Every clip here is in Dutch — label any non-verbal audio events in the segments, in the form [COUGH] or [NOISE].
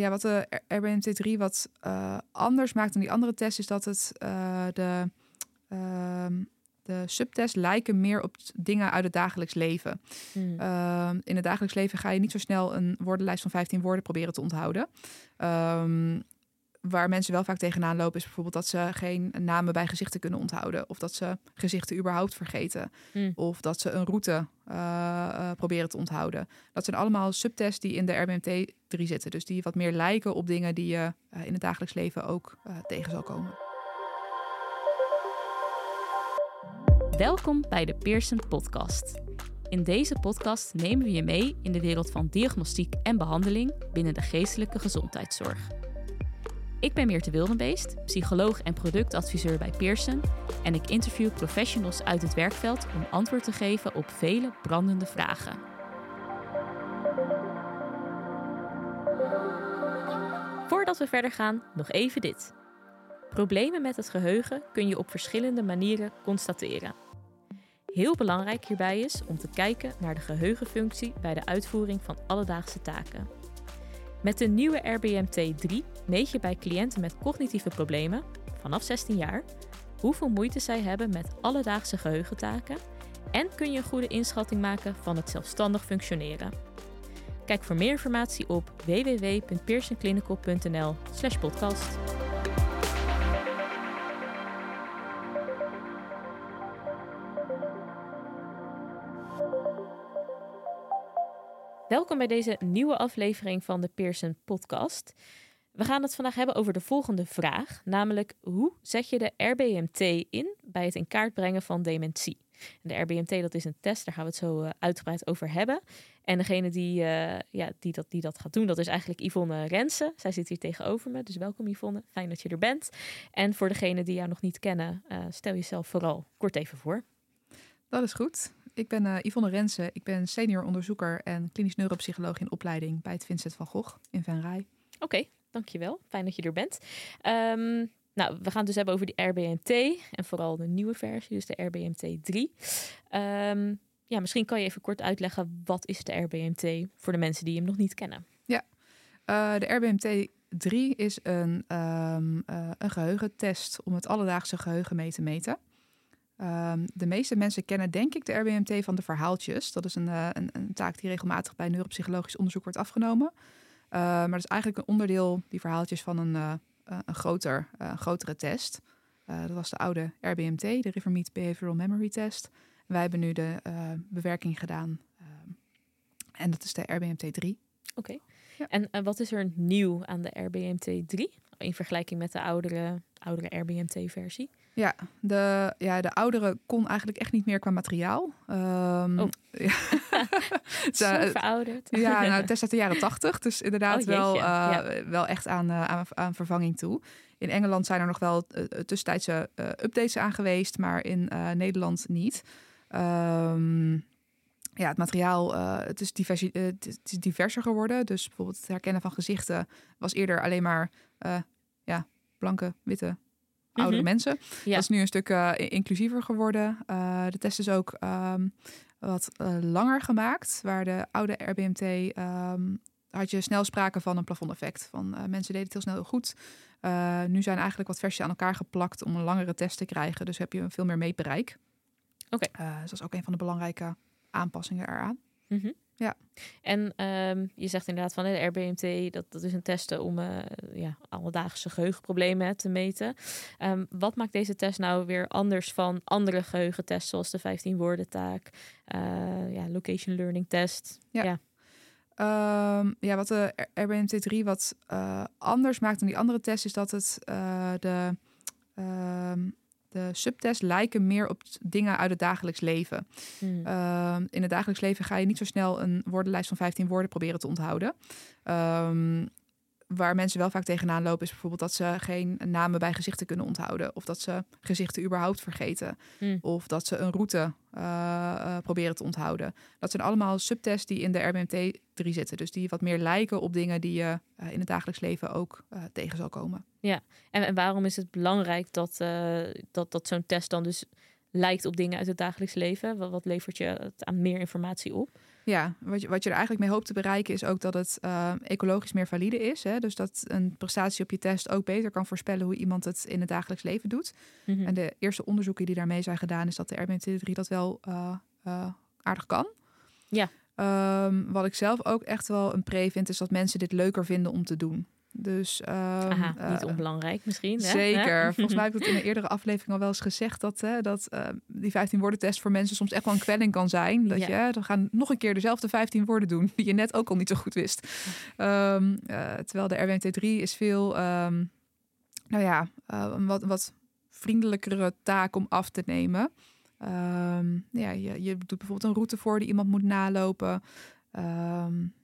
ja, wat de RBMT3 wat uh, anders maakt dan die andere tests, is dat het uh, de, uh, de subtests lijken meer op dingen uit het dagelijks leven. Hmm. Ehm, in het dagelijks leven ga je niet zo snel een woordenlijst van 15 woorden proberen te onthouden. Um, waar mensen wel vaak tegenaan lopen, is bijvoorbeeld dat ze geen namen bij gezichten kunnen onthouden. Of dat ze gezichten überhaupt vergeten. Hmm. Of dat ze een route uh, proberen te onthouden. Dat zijn allemaal subtests die in de RBMT 3 zitten. Dus die wat meer lijken op dingen die je uh, in het dagelijks leven ook tegen zal komen. Welkom bij de Pearson Podcast. In deze podcast nemen we je mee in de wereld van diagnostiek en behandeling binnen de geestelijke gezondheidszorg. Ik ben Meerte Wildenbeest, psycholoog en productadviseur bij Pearson en ik interview professionals uit het werkveld om antwoord te geven op vele brandende vragen. Voordat we verder gaan, nog even dit. Problemen met het geheugen kun je op verschillende manieren constateren. Heel belangrijk hierbij is om te kijken naar de geheugenfunctie bij de uitvoering van alledaagse taken. Met de nieuwe RBMT3 meet je bij cliënten met cognitieve problemen, vanaf 16 jaar, hoeveel moeite zij hebben met alledaagse geheugentaken en kun je een goede inschatting maken van het zelfstandig functioneren. Kijk voor meer informatie op www.pearsonclinical.nl/podcast. Welkom bij deze nieuwe aflevering van de Pearson Podcast. We gaan het vandaag hebben over de volgende vraag, namelijk hoe zet je de RBMT in bij het in kaart brengen van dementie? En de RBMT dat is een test, daar gaan we het zo uh, uitgebreid over hebben. En degene die, uh, ja, die, dat, die dat gaat doen, dat is eigenlijk Yvonne Rensen. Zij zit hier tegenover me, dus welkom Yvonne, fijn dat je er bent. En voor degenen die jou nog niet kennen, uh, stel jezelf vooral kort even voor. Dat is goed. Ik ben uh, Yvonne Rensen. Ik ben senior onderzoeker en klinisch neuropsycholoog in opleiding bij het Vincent van Gogh in Venray. Oké, okay, dankjewel. Fijn dat je er bent. Um, nou, we gaan het dus hebben over die RBMT en vooral de nieuwe versie, dus de RBMT 3. Um, ja, misschien kan je even kort uitleggen wat is de RBMT voor de mensen die hem nog niet kennen. Ja, uh, de RBMT 3 is een, um, uh, een geheugentest om het alledaagse geheugen mee te meten. Um, de meeste mensen kennen denk ik de RBMT van de verhaaltjes. Dat is een, uh, een, een, taak die regelmatig bij neuropsychologisch onderzoek wordt afgenomen. Uh, maar dat is eigenlijk een onderdeel, die verhaaltjes, van een, uh, een, groter, grotere test. dat was de oude RBMT, de River Meet Behavioral Memory Test. wij hebben nu de bewerking gedaan ehm, en dat is de RBMT 3. Oké. Ja. En wat is er nieuw aan de RBMT 3 in vergelijking met de oudere, oudere RBMT-versie? Ja de, ja, de oudere kon eigenlijk echt niet meer qua materiaal. Um, oh. [LAUGHS] ja. [LAUGHS] Zo verouderd. Ja, [LAUGHS] nou, het is uit de jaren tachtig. Dus inderdaad oh, wel, uh, ja. wel echt aan, uh, aan, aan, vervanging toe. In Engeland zijn er nog wel uh, tussentijdse updates aan geweest, maar in Nederland niet. Um, ja, het materiaal, het, is diversi het is diverser geworden. Dus bijvoorbeeld het herkennen van gezichten was eerder alleen maar ja, blanke, witte oudere mhm. mensen. Ja. Dat is nu een stuk uh, inclusiever geworden. Uh, de test is ook um, wat uh, langer gemaakt. Waar de oude RBMT um, had je snel sprake van een plafondeffect. Van mensen deden het heel snel heel goed. nu zijn eigenlijk wat versies aan elkaar geplakt om een langere test te krijgen. Dus heb je veel meer meetbereik. Oké. Okay. dus dat is ook een van de belangrijke aanpassingen eraan. Mm -hmm. Ja. En um, je zegt inderdaad van de RBMT, dat, dat is een test om uh, ja, alledaagse geheugenproblemen te meten. Um, wat maakt deze test nou weer anders van andere geheugentests, zoals de 15 woorden taak, uh, ja, location learning test? Ja. ja. Um, ja, wat de RBMT3 wat uh, anders maakt dan die andere tests, is dat het de de subtests lijken meer op dingen uit het dagelijks leven. Hmm. Uh, in het dagelijks leven ga je niet zo snel een woordenlijst van 15 woorden proberen te onthouden. Um, waar mensen wel vaak tegenaan lopen, is bijvoorbeeld dat ze geen namen bij gezichten kunnen onthouden. Of dat ze gezichten überhaupt vergeten. Hmm. Of dat ze een route uh, uh, proberen te onthouden. Dat zijn allemaal subtests die in de RBMT 3 zitten. Dus die wat meer lijken op dingen die je uh, in het dagelijks leven ook tegen zal komen. Ja, en, en waarom is het belangrijk dat, dat, dat zo'n test dan dus lijkt op dingen uit het dagelijks leven? Wat, wat levert je het aan meer informatie op? Ja, wat je, wat je er eigenlijk mee hoopt te bereiken is ook dat het uh, ecologisch meer valide is. Hè? Dus dat een prestatie op je test ook beter kan voorspellen hoe iemand het in het dagelijks leven doet. Mm -hmm. En de eerste onderzoeken die daarmee zijn gedaan, is dat de RBMT3 dat wel uh, uh, aardig kan. Ja. Um, wat ik zelf ook echt wel een pre vind, is dat mensen dit leuker vinden om te doen. Dus, um, Aha, niet onbelangrijk misschien. Hè? Zeker. Volgens mij [LAUGHS] heb ik het in een eerdere aflevering al wel eens gezegd dat, hè, dat uh, die 15 woorden test voor mensen soms echt wel een kwelling kan zijn. Dat ja. je, dan gaan nog een keer dezelfde 15 woorden doen die je net ook al niet zo goed wist. Um, uh, terwijl de RWMT3 is veel, um, nou ja, uh, een wat, wat vriendelijkere taak om af te nemen. Ja, je, je doet bijvoorbeeld een route voor die iemand moet nalopen. Um,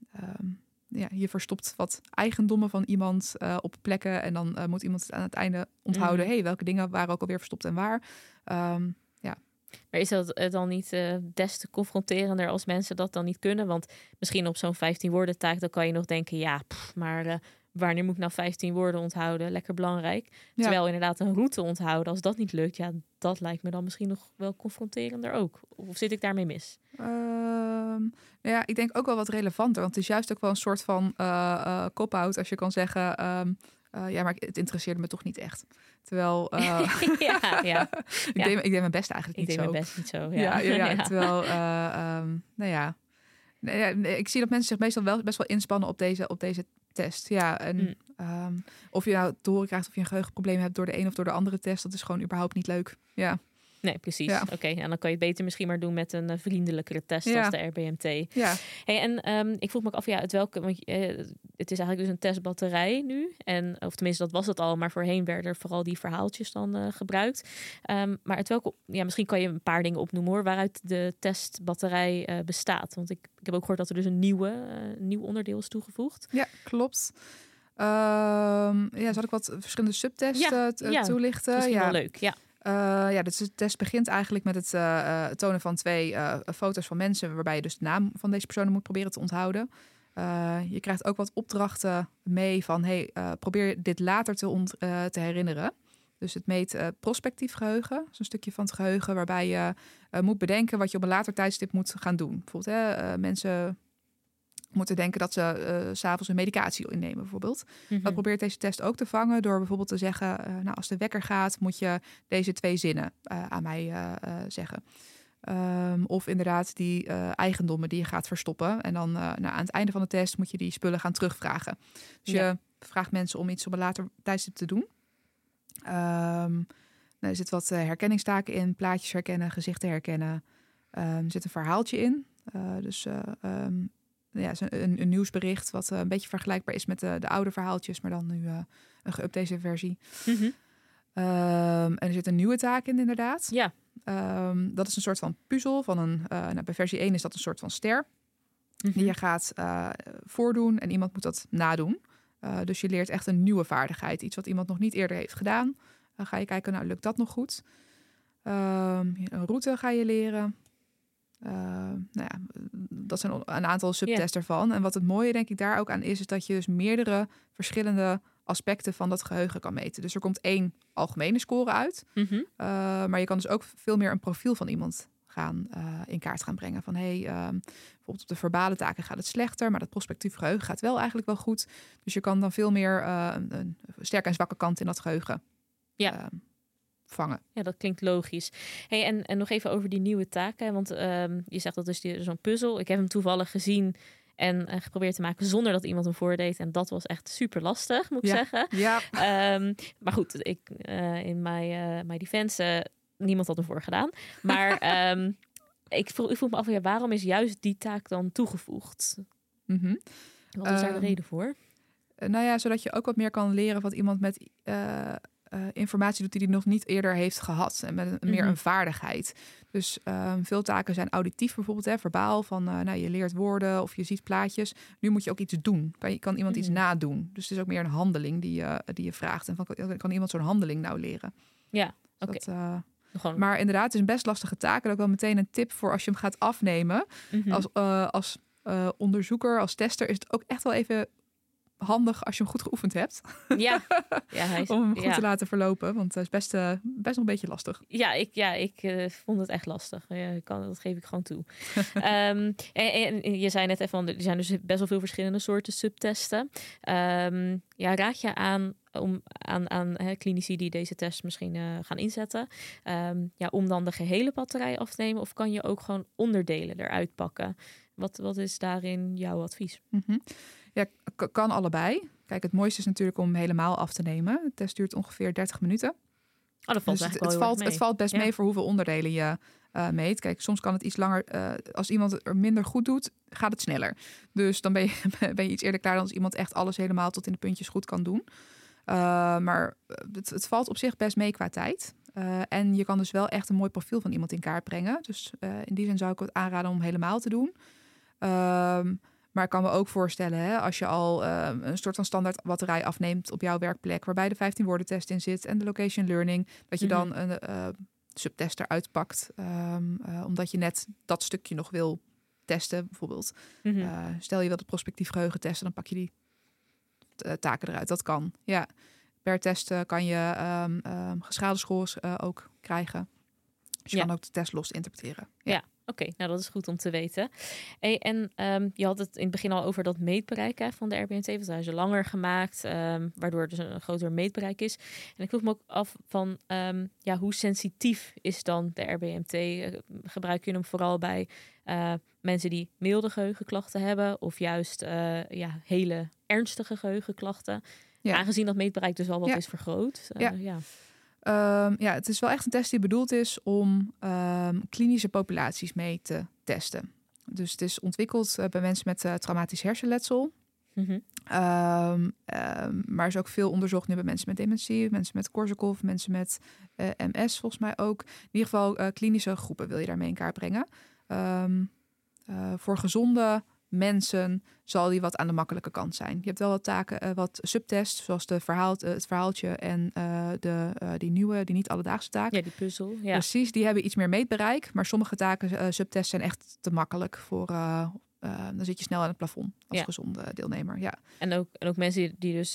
ja, je verstopt wat eigendommen van iemand uh, op plekken. En dan uh, moet iemand het aan het einde onthouden. Mm. hey, welke dingen waren ook alweer verstopt en waar. ja. Maar is dat dan niet uh, des te confronterender als mensen dat dan niet kunnen? Want misschien op zo'n 15 woorden taak, dan kan je nog denken, ja, pff, maar wanneer moet ik nou 15 woorden onthouden? Lekker belangrijk. Ja. Terwijl inderdaad een route onthouden, als dat niet lukt, ja, dat lijkt me dan misschien nog wel confronterender ook. Of zit ik daarmee mis? Um, ja, ik denk ook wel wat relevanter. Want het is juist ook wel een soort van uh, uh, cop-out als je kan zeggen. Um, uh, ja, maar het interesseerde me toch niet echt. Terwijl. Uh, [LAUGHS] ja, ja. [LAUGHS] ik, ja. Deed, ik deed mijn best eigenlijk ik niet deed zo. mijn best niet zo. [LAUGHS] Ja, ja, ja, ja. Terwijl, uh, um, nou ja. Nee, ik zie dat mensen zich meestal wel best wel inspannen op deze, op deze test. Ja, en mm. um, of je nou te horen krijgt of je een geheugenprobleem hebt door de een of door de andere test, dat is gewoon überhaupt niet leuk. Ja. Nee, precies. Ja. Oké, okay, en dan kan je het beter misschien maar doen met een uh, vriendelijkere test ja. als de RBMT. Ja. Hey, en um, ik vroeg me ook af, ja, het welke, want uh, het is eigenlijk dus een testbatterij nu. En, of tenminste, dat was het al, maar voorheen werden er vooral die verhaaltjes dan uh, gebruikt. Um, maar het welke, ja, misschien kan je een paar dingen opnoemen hoor, waaruit de testbatterij bestaat. Want ik, ik heb ook gehoord dat er dus een nieuwe, nieuw onderdeel is toegevoegd. Ja, klopt. Um, ja, zal ik wat verschillende subtests ja, ja, toelichten? Misschien ja, wel leuk, ja. Uh, ja, dus de test begint eigenlijk met het uh, tonen van twee foto's van mensen, waarbij je dus de naam van deze personen moet proberen te onthouden. je krijgt ook wat opdrachten mee van, hey, probeer dit later te, ont, te herinneren. Dus het meet prospectief geheugen, een stukje van het geheugen waarbij je moet bedenken wat je op een later tijdstip moet gaan doen. Bijvoorbeeld, hè, mensen moeten denken dat ze uh, s'avonds een medicatie innemen, bijvoorbeeld. Mm -hmm. Dat probeert deze test ook te vangen door bijvoorbeeld te zeggen: uh, Nou, als de wekker gaat, moet je deze twee zinnen uh, aan mij zeggen. Um, of inderdaad die eigendommen die je gaat verstoppen. En dan nou, aan het einde van de test moet je die spullen gaan terugvragen. Dus ja. je vraagt mensen om iets op een later tijdstip te doen. Um, nou, er zit wat herkenningstaken in: plaatjes herkennen, gezichten herkennen. Um, er zit een verhaaltje in. dus um, ja, een, een, nieuwsbericht wat uh, een beetje vergelijkbaar is met de, de oude verhaaltjes, maar dan nu uh, een geüpdate versie. Mm -hmm. um, en er zit een nieuwe taak in, inderdaad. Ja. Um, dat is een soort van puzzel van een. Uh, nou, bij versie 1 is dat een soort van ster. Mm Mhm. -hmm. Die je gaat voordoen en iemand moet dat nadoen. dus je leert echt een nieuwe vaardigheid. Iets wat iemand nog niet eerder heeft gedaan. Dan ga je kijken, nou lukt dat nog goed? Um, een route ga je leren. Uh, nou ja, dat zijn een aantal subtests yeah. ervan. En wat het mooie denk ik daar ook aan is, is dat je dus meerdere verschillende aspecten van dat geheugen kan meten. Dus er komt één algemene score uit, mm -hmm. uh, maar je kan dus ook veel meer een profiel van iemand gaan uh, in kaart gaan brengen. Van hey, um, bijvoorbeeld op de verbale taken gaat het slechter, maar dat prospectief geheugen gaat wel eigenlijk wel goed. Dus je kan dan veel meer een, een sterke en zwakke kant in dat geheugen. Ja. Um, vangen. Ja, dat klinkt logisch. Hey, en, en nog even over die nieuwe taken. Want um, je zegt dat is zo'n puzzel. Ik heb hem toevallig gezien en uh, geprobeerd te maken zonder dat iemand hem voordeed. En dat was echt super lastig, moet ik ja. zeggen. Ja. Um, maar goed, ik, uh, in mijn, uh, mijn defense, niemand had ervoor gedaan. Maar um, [LAUGHS] ik, vroeg, ik vroeg me af, ja, waarom is juist die taak dan toegevoegd? Mm -hmm. Wat is daar de reden voor? Nou ja, zodat je ook wat meer kan leren wat iemand met uh, informatie doet die hij nog niet eerder heeft gehad. En met een, meer Mhm. een vaardigheid. Dus um, veel taken zijn auditief bijvoorbeeld, hè, verbaal. Van uh, nou, je leert woorden of je ziet plaatjes. Nu moet je ook iets doen. Kan, je, kan iemand Mhm. iets nadoen. Dus het is ook meer een handeling die je, die je vraagt. En van, kan, kan iemand zo'n handeling nou leren? Ja, oké. Dat, uh, Gewoon... maar inderdaad, het is een best lastige taak. En ook wel meteen een tip voor als je hem gaat afnemen. Mhm. Als, als onderzoeker, als tester, is het ook echt wel even handig als je hem goed geoefend hebt. Ja, [LAUGHS] ja hij is, om hem goed ja. te laten verlopen. Want het is best, uh, best nog een beetje lastig. Ja, ik, ja, ik uh, vond het echt lastig. Ja, kan, dat geef ik gewoon toe. [LAUGHS] um, en, en, je zei net even, er zijn dus best wel veel verschillende soorten subtesten. Um, ja, raad je aan om aan, aan hè, klinici die deze test misschien uh, gaan inzetten, um, ja, om dan de gehele batterij af te nemen? Of kan je ook gewoon onderdelen eruit pakken? Wat, wat is daarin jouw advies? Mm -hmm. Ja, kan allebei. Kijk, het mooiste is natuurlijk om helemaal af te nemen. De test duurt ongeveer 30 minuten. Oh, dat valt dus het, het, valt, het valt best ja. mee voor hoeveel onderdelen je uh, meet. Kijk, soms kan het iets langer. Uh, als iemand het er minder goed doet, gaat het sneller. Dus dan ben je, [LAUGHS] ben je iets eerder klaar dan als iemand echt alles helemaal tot in de puntjes goed kan doen. Uh, maar het, het, valt op zich best mee qua tijd. en je kan dus wel echt een mooi profiel van iemand in kaart brengen. Dus in die zin zou ik het aanraden om helemaal te doen. Um, maar ik kan me ook voorstellen, hè, als je al uh, een soort van standaard batterij afneemt op jouw werkplek, waarbij de 15 woorden test in zit en de location learning, dat je dan een uh, subtest eruit pakt, um, uh, omdat je net dat stukje nog wil testen, bijvoorbeeld. Mm -hmm. stel je wilt het prospectief geheugen testen, dan pak je die taken eruit. Dat kan. Ja, per test kan je um, um, geschaalde scores ook krijgen. Dus je ja. kan ook de test los interpreteren. Ja. ja. Oké, okay, nou dat is goed om te weten. Hey, en um, je had het in het begin al over dat meetbereik hè, van de RBMT. Want hij is langer gemaakt, um, waardoor er dus een groter meetbereik is. En ik vroeg me ook af van, um, ja, hoe sensitief is dan de RBMT? Uh, gebruik je hem vooral bij uh, mensen die milde geheugenklachten hebben... of juist uh, ja, hele ernstige geheugenklachten? Ja. Aangezien dat meetbereik dus al wat ja. is vergroot. ja. ja. Um, ja, het is wel echt een test die bedoeld is om um, klinische populaties mee te testen. Dus het is ontwikkeld uh, bij mensen met uh, traumatisch hersenletsel. Mm -hmm. um, maar er is ook veel onderzocht nu bij mensen met dementie, mensen met Korsakoff, mensen met uh, MS volgens mij ook. In ieder geval klinische groepen wil je daarmee in kaart brengen. voor gezonde mensen zal die wat aan de makkelijke kant zijn. Je hebt wel wat taken, uh, wat subtests, zoals de verhaal, uh, het verhaaltje en uh, de, die nieuwe, die niet alledaagse taak. Ja, die puzzel. Ja. Precies, die hebben iets meer meetbereik. Maar sommige taken, subtests, zijn echt te makkelijk voor. dan zit je snel aan het plafond als ja. gezonde deelnemer. Ja. En, ook, en ook mensen die, die dus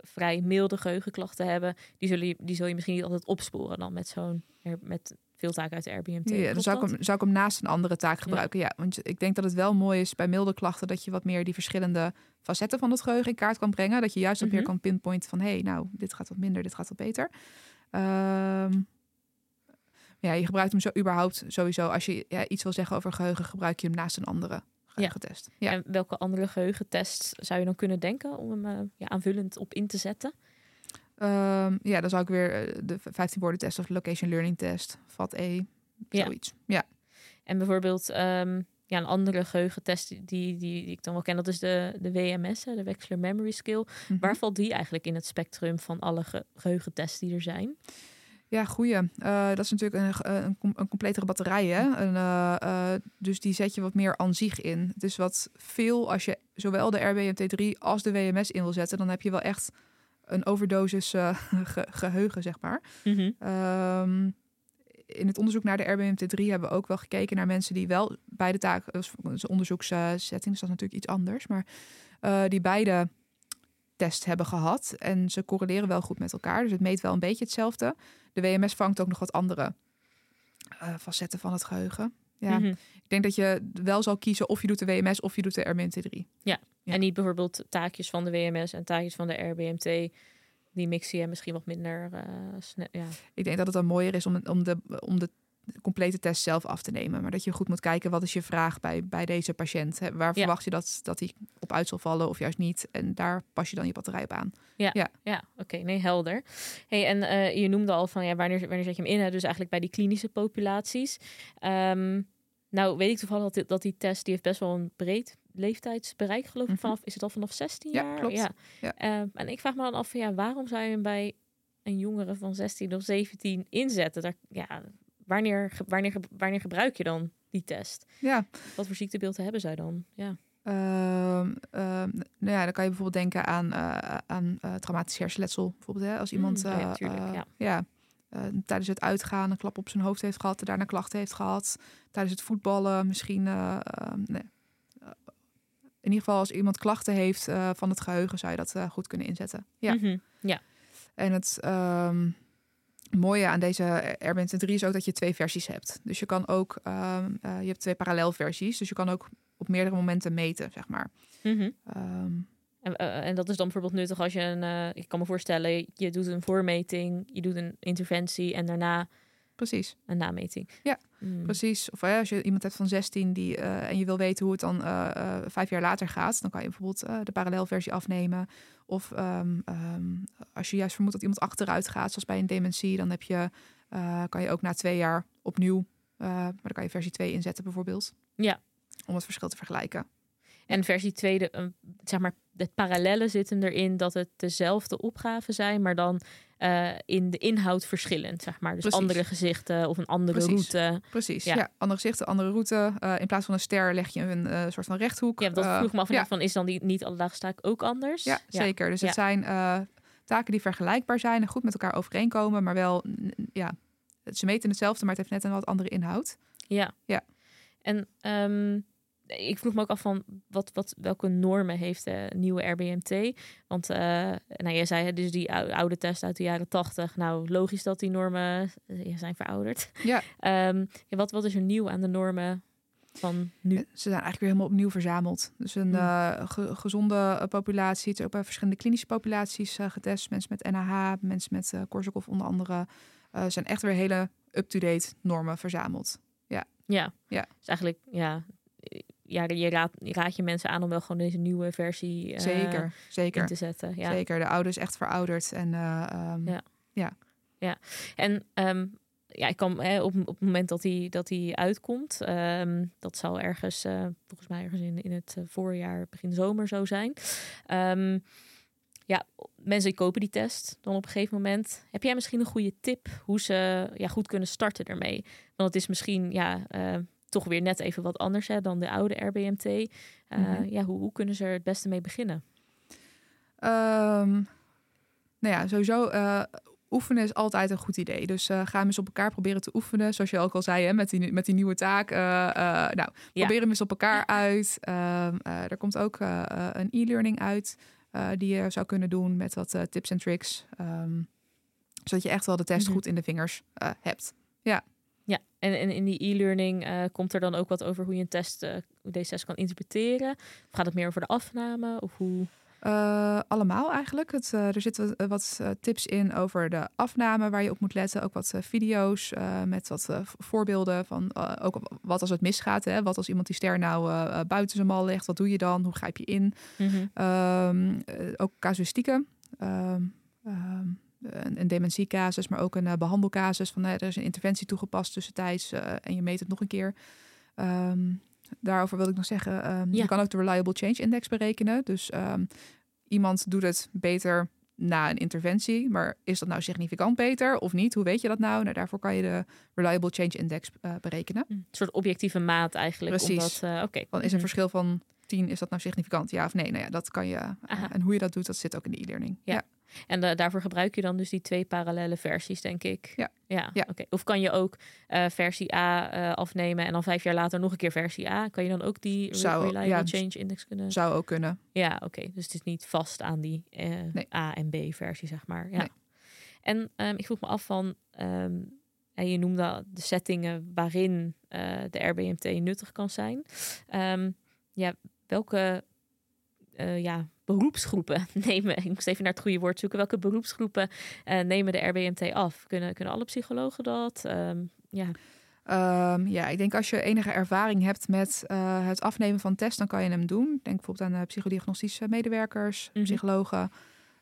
vrij milde geheugenklachten hebben, die zul, je, die zul je misschien niet altijd opsporen dan met zo'n met veel taken uit de RBMT. Ja, dan zou ik, hem, zou ik hem naast een andere taak gebruiken. Ja. ja. want ik denk dat het wel mooi is bij milde klachten dat je wat meer die verschillende facetten van het geheugen in kaart kan brengen. Dat je juist mm -hmm. meer kan pinpointen van hé, hey, nou, dit gaat wat minder, dit gaat wat beter. Um, ja, je gebruikt hem zo überhaupt sowieso. Als je ja, iets wil zeggen over geheugen, gebruik je hem naast een andere geheugentest. Ja. ja. En welke andere geheugentests zou je dan kunnen denken om hem uh, ja, aanvullend op in te zetten? Um, ja, dan zou ik weer de 15 woorden test of location learning test, VAT E, zoiets. Ja. ja. En bijvoorbeeld um, ja, een andere geheugentest die, die, die ik dan wel ken, dat is de, de WMS, de Wechsler Memory Skill. Mm -hmm. Waar valt die eigenlijk in het spectrum van alle ge geheugentests die er zijn? Ja, goeie. Uh, dat is natuurlijk een, een, een completere batterij. Hè? Een, uh, uh, dus die zet je wat meer aan zich in. Het is wat veel als je zowel de RBMT3 als de WMS in wil zetten. Dan heb je wel echt een overdosis uh, [LAUGHS] ge geheugen, zeg maar. Mm -hmm. um, in het onderzoek naar de RBMT3 hebben we ook wel gekeken naar mensen die wel beide taken, dus onderzoekssetting, dus dat is natuurlijk iets anders, maar uh, die beide test hebben gehad. En ze correleren wel goed met elkaar, dus het meet wel een beetje hetzelfde. De WMS vangt ook nog wat andere uh, facetten van het geheugen. Ja, Mhm. ik denk dat je wel zal kiezen of je doet de WMS of je doet de RBMT3. Ja. En niet bijvoorbeeld taakjes van de WMS en taakjes van de RBMT. Die mixen je misschien wat minder uh, snel. Ja. Ik denk dat het dan mooier is om, om, de, om de complete test zelf af te nemen. Maar dat je goed moet kijken wat is je vraag bij, bij deze patiënt. Hè? Waar Ja. verwacht je dat, dat hij op uit zal vallen of juist niet? En daar pas je dan je batterij op aan. Ja, Ja. ja. oké, nee, helder. Hey, en eh, je noemde al van ja, wanneer, wanneer zet je hem in? Hè? Dus eigenlijk bij die klinische populaties. Ehm, nou, weet ik toevallig dat die, dat die test die heeft best wel een breed leeftijdsbereik, geloof ik. Mhm. Vanaf, is het al vanaf 16 Ja, jaar? klopt. Ja. Ja. Ehm, en ik vraag me dan af, ja, waarom zou je hem bij een jongere van 16 of 17 inzetten? Daar, ja, wanneer, wanneer, wanneer gebruik je dan die test? Ja, Wat voor ziektebeelden hebben zij dan? Ja. Ehm, ehm, nou ja, dan kan je bijvoorbeeld denken aan, eh, aan eh, traumatisch hersenletsel. Bijvoorbeeld, hè? als iemand Mm, ja, tuurlijk, eh, ja. ja, eh, tijdens het uitgaan een klap op zijn hoofd heeft gehad, daarna klachten heeft gehad. Tijdens het voetballen misschien eh, eh, nee, eh, in ieder geval als iemand klachten heeft van het geheugen, zou je dat goed kunnen inzetten. Ja. Mhm, ja. En het ehm, mooie aan deze Airbnb 3 is ook dat je twee versies hebt. Dus je kan ook, ehm, je hebt twee parallelversies, dus je kan ook op meerdere momenten meten, zeg maar. Mhm. Ehm, en, uh, en, dat is dan bijvoorbeeld nuttig als je een, uh, ik kan me voorstellen, je doet een voormeting, je doet een interventie en daarna Precies. een nameting. Ja, mm. precies. Of als je iemand hebt van 16 die, en je wil weten hoe het dan vijf jaar later gaat, dan kan je bijvoorbeeld de parallelversie afnemen. Of um, um, als je juist vermoedt dat iemand achteruit gaat, zoals bij een dementie, dan heb je, kan je ook na twee jaar opnieuw, maar dan kan je versie 2 inzetten bijvoorbeeld. Ja. Om het verschil te vergelijken. En versie 2, de, zeg maar, het parallellen zitten erin dat het dezelfde opgaven zijn, maar dan uh, in de inhoud verschillend, zeg maar. Dus Precies. andere gezichten of een andere Precies. route. Precies, ja. Andere gezichten, andere route. Uh, in plaats van een ster leg je een uh, soort van rechthoek. Ja, dat vroeg me af ja. van, is dan die niet alledaagse taak ook anders? Ja, zeker. Dus het zijn taken die vergelijkbaar zijn en goed met elkaar overeenkomen, maar wel, ja, ze meten hetzelfde, maar het heeft net een wat andere inhoud. Ja. Ja. En um, ik vroeg me ook af van wat, wat, welke normen heeft de nieuwe RBMT? Want uh, nou, jij zei dus die oude test uit de jaren tachtig. Nou, logisch dat die normen uh, zijn verouderd. Ja. um, [LAUGHS] ja, wat, wat is er nieuw aan de normen van nu? Ze zijn eigenlijk weer helemaal opnieuw verzameld. Dus een uh, ge gezonde populatie. Het is ook bij verschillende klinische populaties getest. Mensen met NAH, mensen met Korsakoff onder andere. zijn echt weer hele up-to-date normen verzameld. Ja. Ja. ja. Dus eigenlijk, ja, ja, je raadt raad je mensen aan om wel gewoon deze nieuwe versie uh, zeker, zeker. in te zetten. Ja. Zeker, de oude is echt verouderd. En, uh, um, ja. ja. Ja, en um, ja, ik kan hè, op, op het moment dat hij dat hij uitkomt, um, dat zal ergens, uh, volgens mij ergens in, in het voorjaar, begin zomer zo zijn. Um, ja, mensen kopen die test dan op een gegeven moment. Heb jij misschien een goede tip hoe ze ja, goed kunnen starten ermee? Want het is misschien ja, uh, toch weer net even wat anders hè, dan de oude RBMT. Uh, mm-hmm. Ja, hoe, hoe, kunnen ze er het beste mee beginnen? Um, nou ja, sowieso uh, oefenen is altijd een goed idee. Dus uh, ga hem eens op elkaar proberen te oefenen. Zoals je ook al zei, hè, met, die, met die nieuwe taak. Nou, probeer hem eens op elkaar uit. Um, er komt ook een e-learning uit die je zou kunnen doen met wat tips en tricks. Um, zodat je echt wel de test mm-hmm. goed in de vingers hebt. Ja. Ja, en, en in die e-learning uh, komt er dan ook wat over hoe je een test, uh, hoe deze test kan interpreteren? Of gaat het meer over de afname? Of hoe? Uh, allemaal eigenlijk. Het, er zitten wat tips in over de afname waar je op moet letten. Ook wat video's met wat voorbeelden van ook wat als het misgaat. Hè? Wat als iemand die ster nou buiten zijn mal legt, wat doe je dan? Hoe grijp je in? Mm -hmm. ook casuïstieken. Ehm, ehm, een, een dementiecasus, maar ook een uh, behandelcasus. Van uh, er is een interventie toegepast tussentijds en je meet het nog een keer. Um, daarover wil ik nog zeggen, um, ja. je kan ook de Reliable Change Index berekenen. Dus um, iemand doet het beter na een interventie, maar is dat nou significant beter of niet? Hoe weet je dat nou? Nou, daarvoor kan je de Reliable Change Index berekenen. Een soort objectieve maat eigenlijk. Precies. Omdat, okay. Dan is een mhm. verschil van 10, is dat nou significant? Ja of nee? Nou ja, dat kan je. en hoe je dat doet, dat zit ook in de e-learning. ja. ja. En daarvoor gebruik je dan dus die twee parallele versies, denk ik. Ja. Ja, ja. oké. Of kan je ook uh, versie A uh, afnemen en dan vijf jaar later nog een keer versie A? Kan je dan ook die zou, Reliable ja, Change Index kunnen? Zou ook kunnen. Ja, oké. Dus het is niet vast aan die nee. A en B versie, zeg maar. Ja. Nee. En um, ik vroeg me af van, um, en je noemde de settingen waarin de RBMT nuttig kan zijn. Um, ja, welke ja, beroepsgroepen [LAUGHS] nemen, ik moest even naar het goede woord zoeken, welke beroepsgroepen uh, nemen de RBMT af? Kunnen, kunnen alle psychologen dat? Um, ja. Um, ja, ik denk als je enige ervaring hebt met uh, het afnemen van test, dan kan je hem doen. Denk bijvoorbeeld aan uh, psychodiagnostische medewerkers, -hmm. psychologen.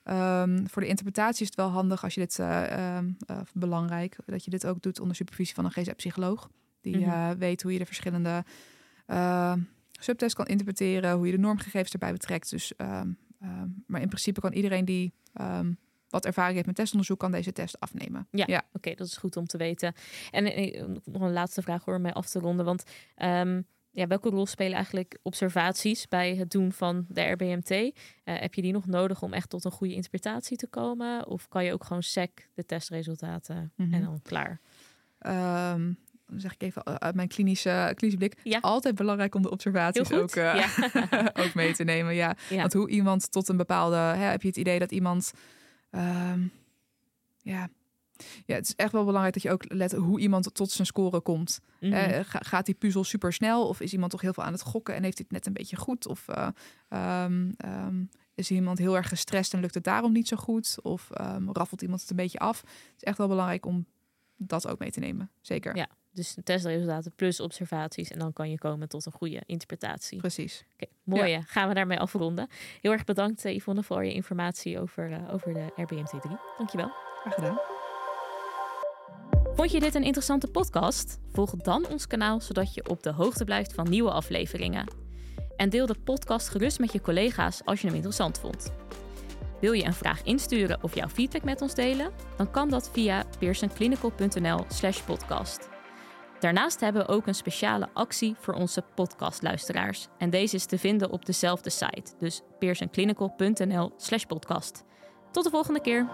Um, voor de interpretatie is het wel handig als je dit belangrijk dat je dit ook doet onder supervisie van een GZ-psycholoog, die -hmm. weet hoe je de verschillende subtest kan interpreteren, hoe je de normgegevens erbij betrekt. Dus, um, um, maar in principe kan iedereen die um, wat ervaring heeft met testonderzoek, kan deze test afnemen. Ja, ja. oké, dat is goed om te weten. En, en, nog een laatste vraag hoor, om mij af te ronden. Want ja, welke rol spelen eigenlijk observaties bij het doen van de RBMT? Uh, heb je die nog nodig om echt tot een goede interpretatie te komen? Of kan je ook gewoon sec de testresultaten mm -hmm. en dan klaar? Zeg ik even uit mijn klinische, klinische blik, ja. altijd belangrijk om de observaties ook, uh, [LAUGHS] ook mee te nemen. Ja. Want hoe iemand tot een bepaalde, hè, heb je het idee dat iemand, ehm, ja, ja, het is echt wel belangrijk dat je ook let hoe iemand tot zijn score komt. Mm gaat die puzzel super snel of is iemand toch heel veel aan het gokken en heeft hij het net een beetje goed? Of uh, um, um, is iemand heel erg gestrest en lukt het daarom niet zo goed? Of raffelt iemand het een beetje af? Het is echt wel belangrijk om dat ook mee te nemen. Zeker. Ja, dus testresultaten plus observaties en dan kan je komen tot een goede interpretatie. Precies. Oké, mooi. Gaan we daarmee afronden. Heel erg bedankt uh, Yvonne voor je informatie over, uh, over de RBMT3. Dankjewel. Graag gedaan. Vond je dit een interessante podcast? Volg dan ons kanaal zodat je op de hoogte blijft van nieuwe afleveringen. En deel de podcast gerust met je collega's als je hem interessant vond. Wil je een vraag insturen of jouw feedback met ons delen? Dan kan dat via pearsonclinical.nl/slash podcast. Daarnaast hebben we ook een speciale actie voor onze podcastluisteraars. En deze is te vinden op dezelfde site, dus pearsonclinical.nl/slash podcast. Tot de volgende keer.